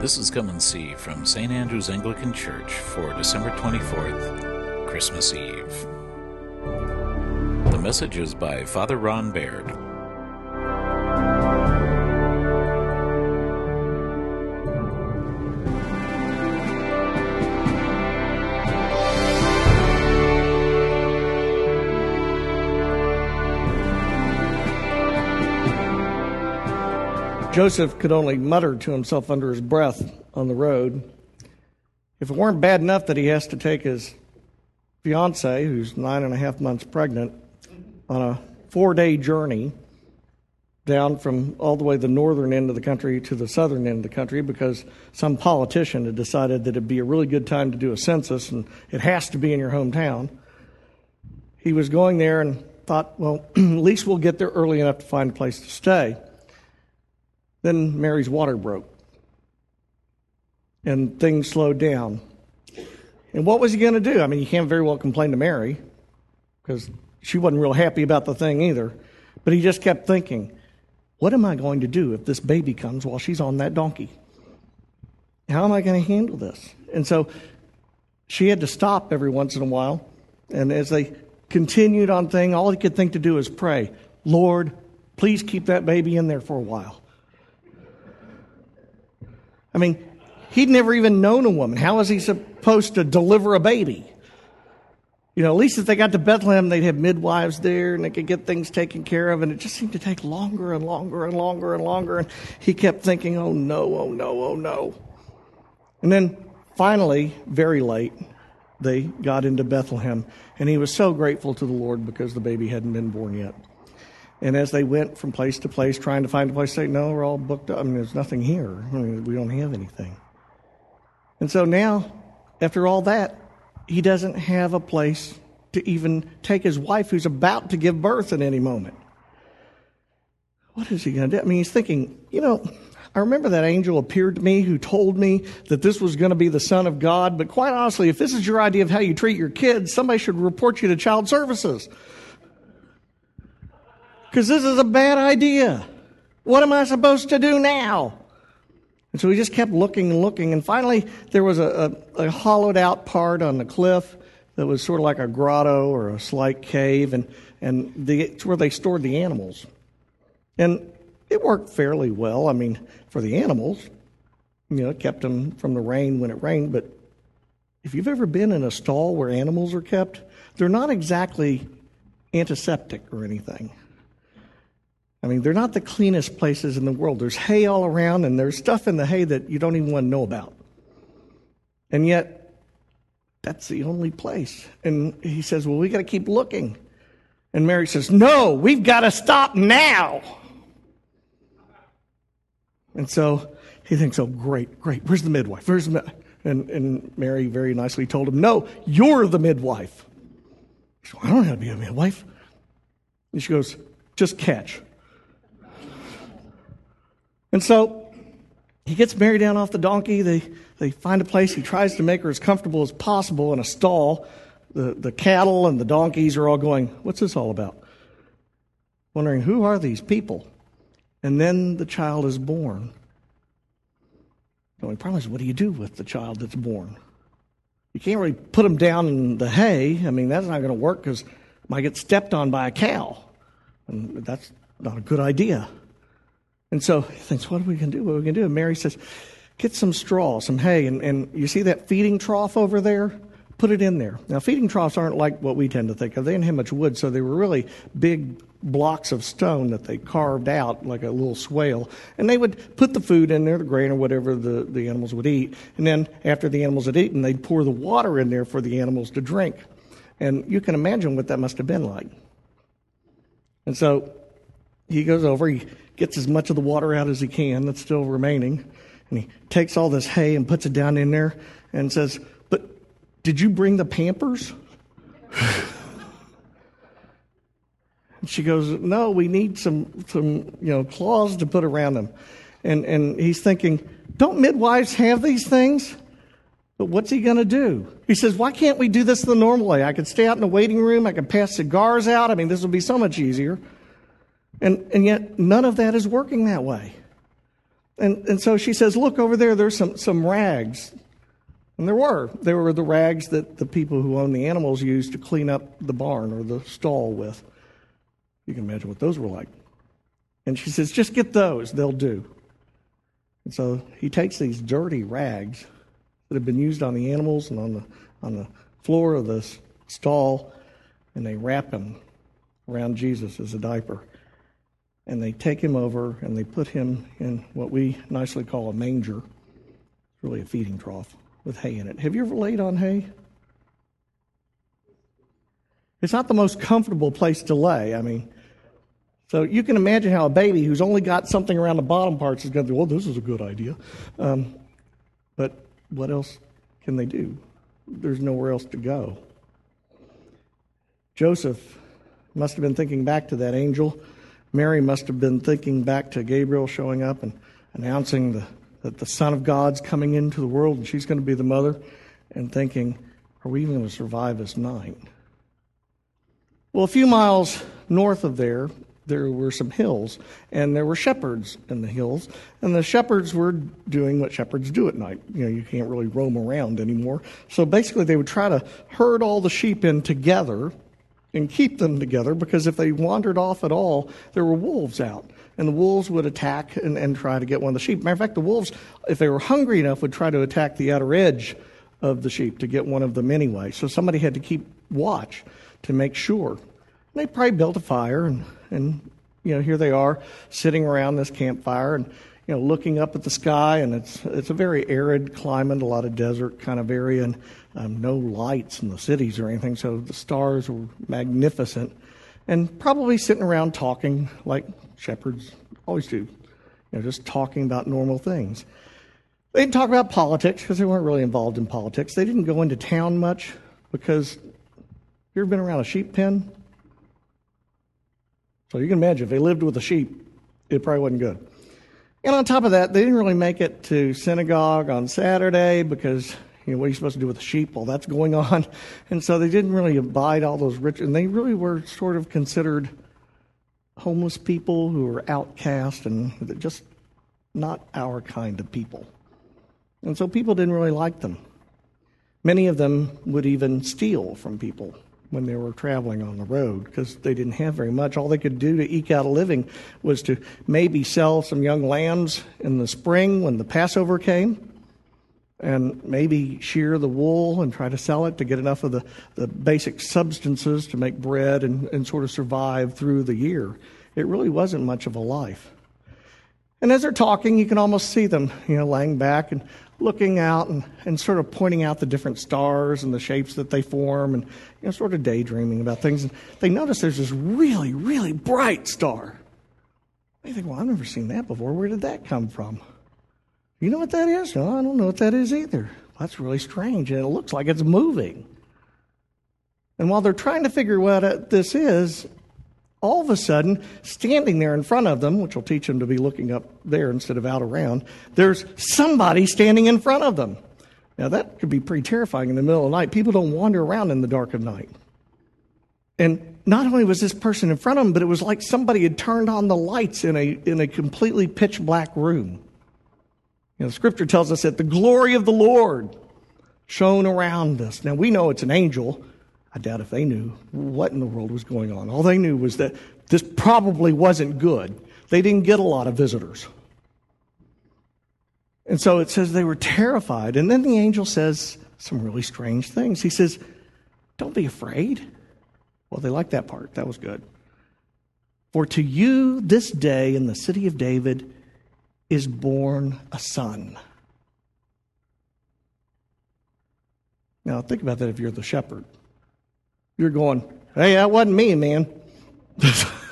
This is Come and See from St. Andrew's Anglican Church for December 24th, Christmas Eve. The message is by Father Ron Baird. Joseph could only mutter to himself under his breath on the road. If it weren't bad enough that he has to take his fiancee, who's nine and a half months pregnant, on a four day journey down from all the way the northern end of the country to the southern end of the country because some politician had decided that it'd be a really good time to do a census and it has to be in your hometown. He was going there and thought, well, at least we'll get there early enough to find a place to stay. Then Mary's water broke and things slowed down. And what was he going to do? I mean, you can't very well complain to Mary because she wasn't real happy about the thing either. But he just kept thinking, what am I going to do if this baby comes while she's on that donkey? How am I going to handle this? And so she had to stop every once in a while. And as they continued on thing, all he could think to do is pray, Lord, please keep that baby in there for a while. I mean, he'd never even known a woman. How was he supposed to deliver a baby? You know, at least if they got to Bethlehem, they'd have midwives there and they could get things taken care of. And it just seemed to take longer and longer and longer and longer. And he kept thinking, oh no, oh no, oh no. And then finally, very late, they got into Bethlehem. And he was so grateful to the Lord because the baby hadn't been born yet. And as they went from place to place trying to find a place, they say, no, we're all booked up. I mean, there's nothing here. I mean, we don't have anything. And so now, after all that, he doesn't have a place to even take his wife who's about to give birth at any moment. What is he going to do? I mean, he's thinking, you know, I remember that angel appeared to me who told me that this was going to be the Son of God, but quite honestly, if this is your idea of how you treat your kids, somebody should report you to child services because this is a bad idea. What am I supposed to do now? And so he just kept looking and looking. And finally, there was a, a, a, hollowed out part on the cliff that was sort of like a grotto or a slight cave. And, and the, it's where they stored the animals. And it worked fairly well. I mean, for the animals, you know, it kept them from the rain when it rained. But if you've ever been in a stall where animals are kept, they're not exactly antiseptic or anything. I mean, they're not the cleanest places in the world. There's hay all around, and there's stuff in the hay that you don't even want to know about. And yet, that's the only place. And he says, Well, we got to keep looking. And Mary says, No, we've got to stop now. And so he thinks, Oh, great, great. Where's the midwife? Where's the? And, and Mary very nicely told him, No, you're the midwife. I don't how to be a midwife. And she goes, Just catch. And so he gets Mary down off the donkey. They, they find a place. He tries to make her as comfortable as possible in a stall. The, the cattle and the donkeys are all going, What's this all about? Wondering, Who are these people? And then the child is born. The only problem is, what do you do with the child that's born? You can't really put him down in the hay. I mean, that's not going to work because might get stepped on by a cow. And that's not a good idea. And so he thinks, what are we going to do? What are we going to do? And Mary says, get some straw, some hay, and, and you see that feeding trough over there? Put it in there. Now, feeding troughs aren't like what we tend to think of. They didn't have much wood, so they were really big blocks of stone that they carved out like a little swale. And they would put the food in there, the grain or whatever the, the animals would eat. And then after the animals had eaten, they'd pour the water in there for the animals to drink. And you can imagine what that must have been like. And so he goes over, he gets as much of the water out as he can that's still remaining, and he takes all this hay and puts it down in there and says, But did you bring the pampers? and she goes, No, we need some, some you know, claws to put around them. And, and he's thinking, Don't midwives have these things? But what's he going to do? He says, Why can't we do this the normal way? I could stay out in the waiting room. I could pass cigars out. I mean, this would be so much easier. And, and yet, none of that is working that way. And, and so she says, Look over there, there's some, some rags. And there were. There were the rags that the people who owned the animals used to clean up the barn or the stall with. You can imagine what those were like. And she says, Just get those, they'll do. And so he takes these dirty rags that have been used on the animals and on the, on the floor of the stall, and they wrap him around Jesus as a diaper. And they take him over and they put him in what we nicely call a manger. It's really a feeding trough with hay in it. Have you ever laid on hay? It's not the most comfortable place to lay. I mean, so you can imagine how a baby who's only got something around the bottom parts is going to think, well, this is a good idea. Um, but what else can they do? There's nowhere else to go. Joseph must have been thinking back to that angel. Mary must have been thinking back to Gabriel showing up and announcing the, that the Son of God's coming into the world and she's going to be the mother, and thinking, are we even going to survive this night? Well, a few miles north of there, there were some hills, and there were shepherds in the hills, and the shepherds were doing what shepherds do at night. You know, you can't really roam around anymore. So basically, they would try to herd all the sheep in together and keep them together because if they wandered off at all, there were wolves out. And the wolves would attack and, and try to get one of the sheep. Matter of fact, the wolves, if they were hungry enough, would try to attack the outer edge of the sheep to get one of them anyway. So somebody had to keep watch to make sure. And they probably built a fire, and, and you know, here they are sitting around this campfire and you know, looking up at the sky, and it's it's a very arid climate, a lot of desert kind of area, and um, no lights in the cities or anything. So the stars were magnificent, and probably sitting around talking like shepherds always do, you know, just talking about normal things. They didn't talk about politics because they weren't really involved in politics. They didn't go into town much because you ever been around a sheep pen? So you can imagine if they lived with a sheep, it probably wasn't good. And on top of that, they didn't really make it to synagogue on Saturday because, you know, what are you supposed to do with the sheep while that's going on? And so they didn't really abide all those rituals. And they really were sort of considered homeless people who were outcast and just not our kind of people. And so people didn't really like them. Many of them would even steal from people when they were traveling on the road because they didn't have very much. All they could do to eke out a living was to maybe sell some young lambs in the spring when the Passover came and maybe shear the wool and try to sell it to get enough of the, the basic substances to make bread and, and sort of survive through the year. It really wasn't much of a life. And as they're talking, you can almost see them, you know, laying back and looking out and, and sort of pointing out the different stars and the shapes that they form and you know, sort of daydreaming about things. And they notice there's this really, really bright star. They think, well, I've never seen that before. Where did that come from? You know what that is? I don't know what that is either. That's really strange, and it looks like it's moving. And while they're trying to figure out what uh, this is, all of a sudden, standing there in front of them, which will teach them to be looking up there instead of out around, there's somebody standing in front of them. Now, that could be pretty terrifying in the middle of the night. People don't wander around in the dark of night. And not only was this person in front of them, but it was like somebody had turned on the lights in a, in a completely pitch black room. You know, scripture tells us that the glory of the Lord shone around us. Now, we know it's an angel I doubt if they knew what in the world was going on. All they knew was that this probably wasn't good. They didn't get a lot of visitors. And so it says they were terrified. And then the angel says some really strange things. He says, Don't be afraid. Well, they liked that part. That was good. For to you this day in the city of David is born a son. Now, think about that if you're the shepherd. You're going, hey, that wasn't me, man.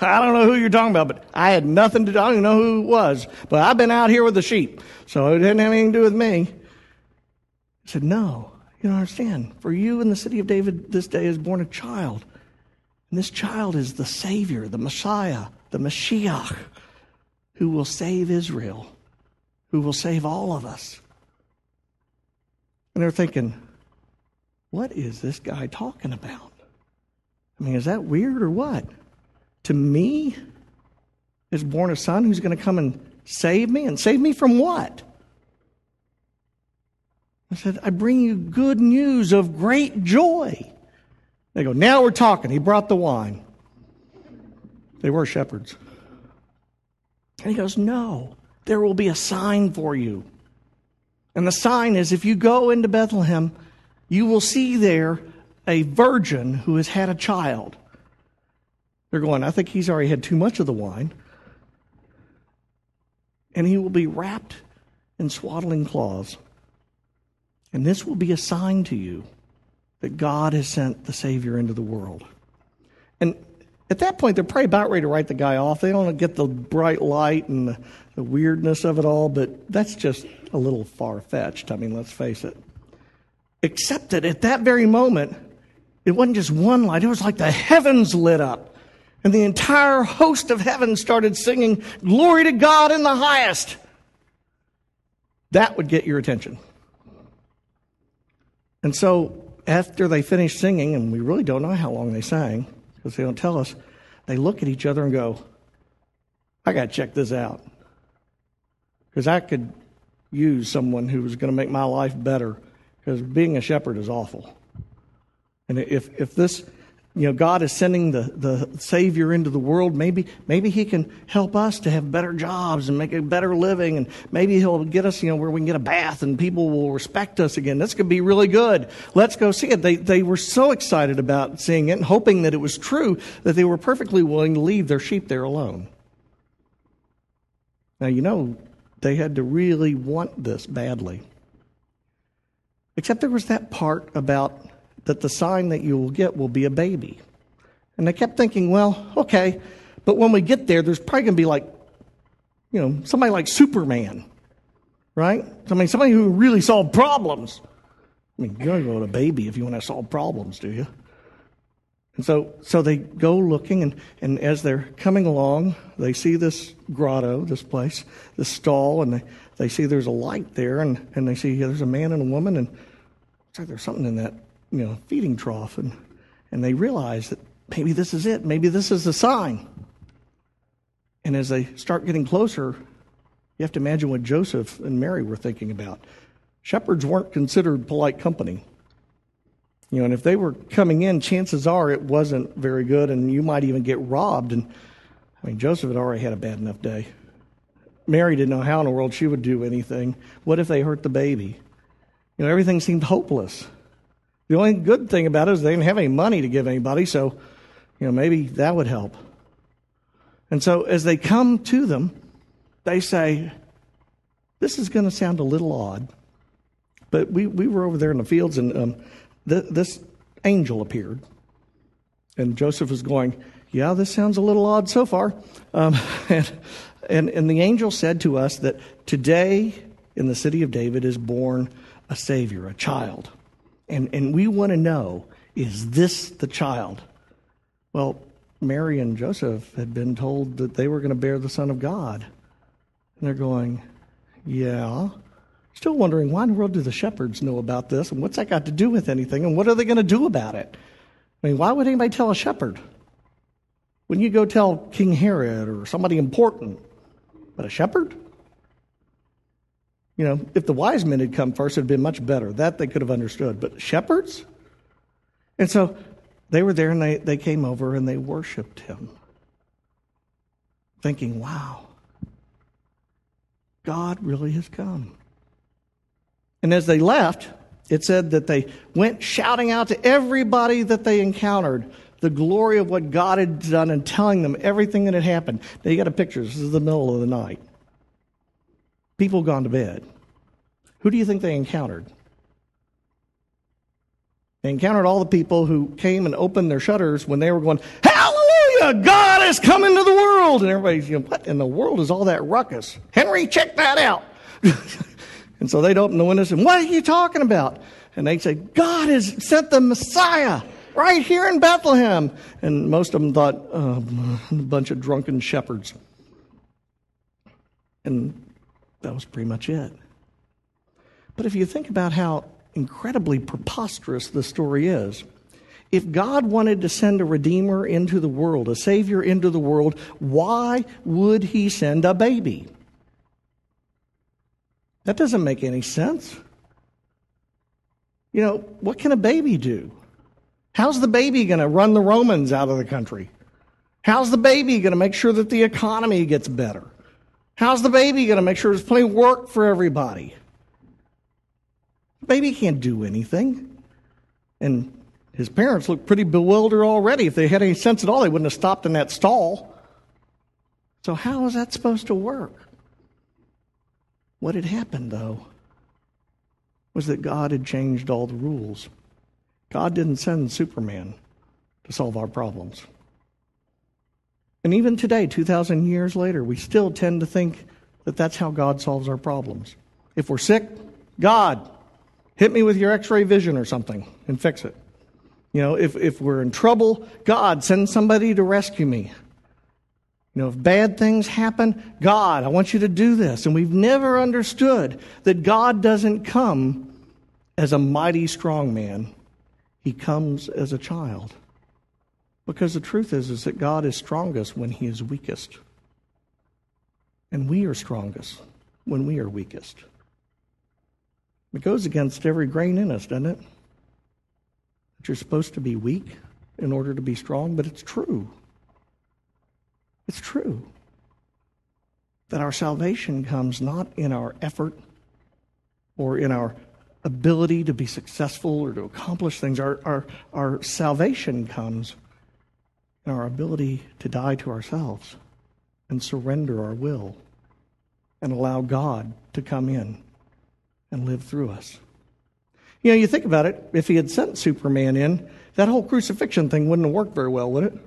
I don't know who you're talking about, but I had nothing to do. I don't even know who it was. But I've been out here with the sheep, so it didn't have anything to do with me. He said, No, you don't understand. For you in the city of David this day is born a child. And this child is the Savior, the Messiah, the Mashiach, who will save Israel, who will save all of us. And they're thinking, what is this guy talking about? I mean, is that weird or what? To me, is born a son who's going to come and Save me? And save me from what? I said, I bring you good news of great joy. They go, Now we're talking. He brought the wine. They were shepherds. And he goes, No, there will be a sign for you. And the sign is if you go into Bethlehem, you will see there a virgin who has had a child. They're going, I think he's already had too much of the wine. And he will be wrapped in swaddling cloths. And this will be a sign to you that God has sent the Savior into the world. And at that point, they're probably about ready to write the guy off. They don't get the bright light and the, the weirdness of it all, but that's just a little far fetched. I mean, let's face it. Except that at that very moment, it wasn't just one light, it was like the heavens lit up. And the entire host of heaven started singing, Glory to God in the highest. That would get your attention. And so, after they finished singing, and we really don't know how long they sang, because they don't tell us, they look at each other and go, I got to check this out. Because I could use someone who was going to make my life better, because being a shepherd is awful. And if, if this you know, God is sending the, the Savior into the world. Maybe, maybe He can help us to have better jobs and make a better living. And maybe He'll get us, you know, where we can get a bath and people will respect us again. This could be really good. Let's go see it. They, they were so excited about seeing it and hoping that it was true that they were perfectly willing to leave their sheep there alone. Now, you know, they had to really want this badly. Except there was that part about that the sign that you will get will be a baby. And I kept thinking, well, okay, but when we get there, there's probably going to be like, you know, somebody like Superman, right? I mean, somebody who really solved problems. I mean, you don't go to a baby if you want to solve problems, do you? And so, so they go looking, and, and as they're coming along, they see this grotto, this place, this stall, and they, they see there's a light there, and, and they see there's a man and a woman, and it's like there's something in that you know, feeding trough, and, and they realize that maybe this is it. Maybe this is the sign. And as they start getting closer, you have to imagine what Joseph and Mary were thinking about. Shepherds weren't considered polite company. You know, and if they were coming in, chances are it wasn't very good, and you might even get robbed. And I mean, Joseph had already had a bad enough day. Mary didn't know how in the world she would do anything. What if they hurt the baby? You know, everything seemed hopeless. The only good thing about it is they didn't have any money to give anybody, so you know maybe that would help. And so as they come to them, they say, "This is going to sound a little odd, but we we were over there in the fields, and um, th- this angel appeared, and Joseph was going." Yeah, this sounds a little odd so far. Um, and, and, and the angel said to us that today in the city of David is born a Savior, a child. And, and we want to know is this the child? Well, Mary and Joseph had been told that they were going to bear the Son of God. And they're going, yeah. Still wondering why in the world do the shepherds know about this? And what's that got to do with anything? And what are they going to do about it? I mean, why would anybody tell a shepherd? When you go tell King Herod or somebody important, but a shepherd? You know, if the wise men had come first, it would have been much better. That they could have understood. But shepherds? And so they were there and they, they came over and they worshiped him, thinking, wow, God really has come. And as they left, it said that they went shouting out to everybody that they encountered the glory of what God had done and telling them everything that had happened. Now, you got a picture. This is the middle of the night. People gone to bed. Who do you think they encountered? They encountered all the people who came and opened their shutters when they were going, Hallelujah! God has come into the world! And everybody's, you know, what in the world is all that ruckus? Henry, check that out! and so they'd open the windows and, What are you talking about? And they'd say, God has sent the Messiah right here in Bethlehem. And most of them thought, oh, a bunch of drunken shepherds. And that was pretty much it. But if you think about how incredibly preposterous the story is, if God wanted to send a Redeemer into the world, a Savior into the world, why would He send a baby? That doesn't make any sense. You know, what can a baby do? How's the baby going to run the Romans out of the country? How's the baby going to make sure that the economy gets better? How's the baby going to make sure there's plenty of work for everybody? The baby can't do anything. And his parents look pretty bewildered already. If they had any sense at all, they wouldn't have stopped in that stall. So, how is that supposed to work? What had happened, though, was that God had changed all the rules. God didn't send Superman to solve our problems. And even today, 2,000 years later, we still tend to think that that's how God solves our problems. If we're sick, God, hit me with your x ray vision or something and fix it. You know, if, if we're in trouble, God, send somebody to rescue me. You know, if bad things happen, God, I want you to do this. And we've never understood that God doesn't come as a mighty strong man, He comes as a child. Because the truth is, is that God is strongest when He is weakest. And we are strongest when we are weakest. It goes against every grain in us, doesn't it? That you're supposed to be weak in order to be strong, but it's true. It's true that our salvation comes not in our effort or in our ability to be successful or to accomplish things. Our, our, our salvation comes in our ability to die to ourselves and surrender our will and allow God to come in and live through us. You know, you think about it, if he had sent Superman in, that whole crucifixion thing wouldn't have worked very well, would it?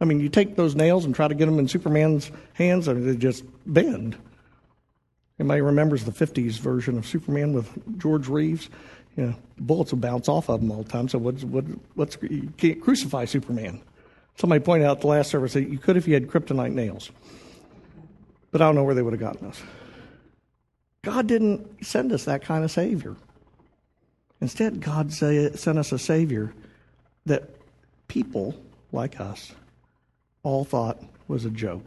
I mean, you take those nails and try to get them in Superman's hands, I and they just bend. Anybody remembers the 50s version of Superman with George Reeves? You know, bullets would bounce off of him all the time, so what's, what, what's, you can't crucify Superman. Somebody pointed out the last service that you could if you had kryptonite nails. But I don't know where they would have gotten us. God didn't send us that kind of Savior. Instead, God sent us a Savior that people like us all thought was a joke.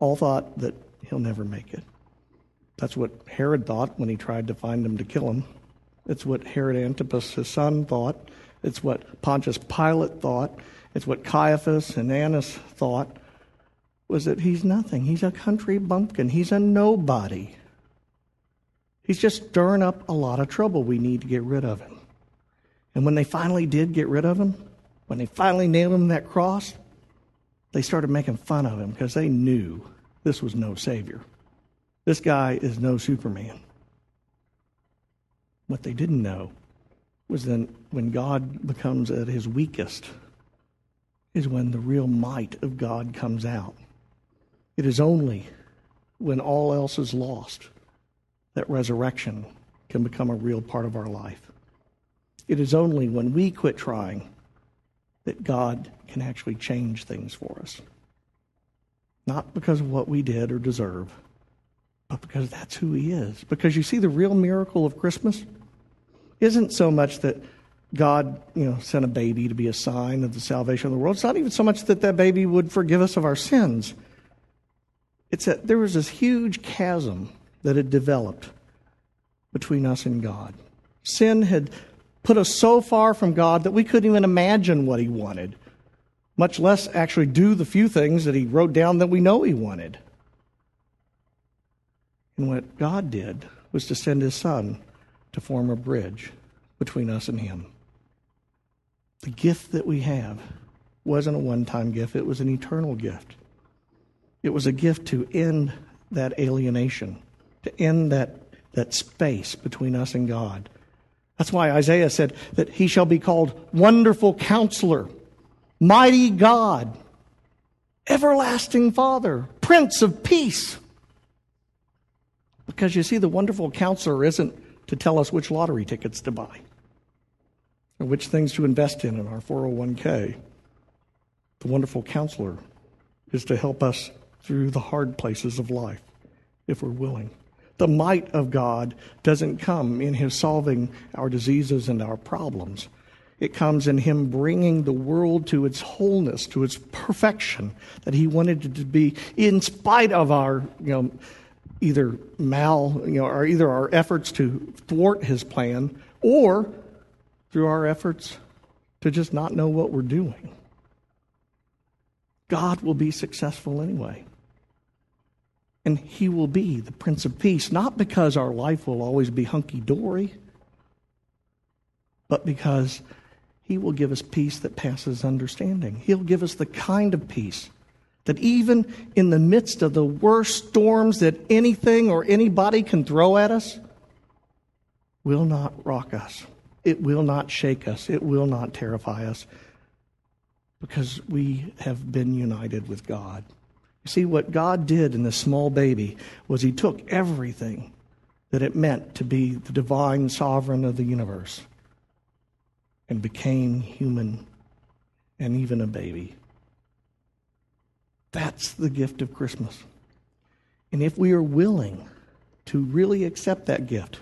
All thought that he'll never make it. That's what Herod thought when he tried to find him to kill him. It's what Herod Antipas, his son, thought. It's what Pontius Pilate thought. It's what Caiaphas and Annas thought was that he's nothing. He's a country bumpkin. He's a nobody. He's just stirring up a lot of trouble. We need to get rid of him. And when they finally did get rid of him, when they finally nailed him to that cross, they started making fun of him because they knew this was no Savior. This guy is no Superman. What they didn't know was that when God becomes at his weakest, is when the real might of God comes out. It is only when all else is lost that resurrection can become a real part of our life. It is only when we quit trying that God can actually change things for us. Not because of what we did or deserve, but because that's who He is. Because you see, the real miracle of Christmas isn't so much that God, you know, sent a baby to be a sign of the salvation of the world. It's not even so much that that baby would forgive us of our sins. It's that there was this huge chasm that had developed between us and God. Sin had put us so far from God that we couldn't even imagine what He wanted, much less actually do the few things that He wrote down that we know He wanted. And what God did was to send His Son to form a bridge between us and Him. The gift that we have wasn't a one time gift, it was an eternal gift. It was a gift to end that alienation to end that, that space between us and God. That's why Isaiah said that he shall be called Wonderful Counselor, Mighty God, Everlasting Father, Prince of Peace. Because you see, the Wonderful Counselor isn't to tell us which lottery tickets to buy or which things to invest in in our 401k. The Wonderful Counselor is to help us through the hard places of life if we're willing. The might of God doesn't come in His solving our diseases and our problems. It comes in Him bringing the world to its wholeness, to its perfection that He wanted it to be, in spite of our you know, either mal, you know, or either our efforts to thwart his plan or through our efforts to just not know what we're doing. God will be successful anyway. And he will be the Prince of Peace, not because our life will always be hunky dory, but because he will give us peace that passes understanding. He'll give us the kind of peace that even in the midst of the worst storms that anything or anybody can throw at us, will not rock us. It will not shake us. It will not terrify us because we have been united with God. You see, what God did in this small baby was He took everything that it meant to be the divine sovereign of the universe and became human and even a baby. That's the gift of Christmas. And if we are willing to really accept that gift,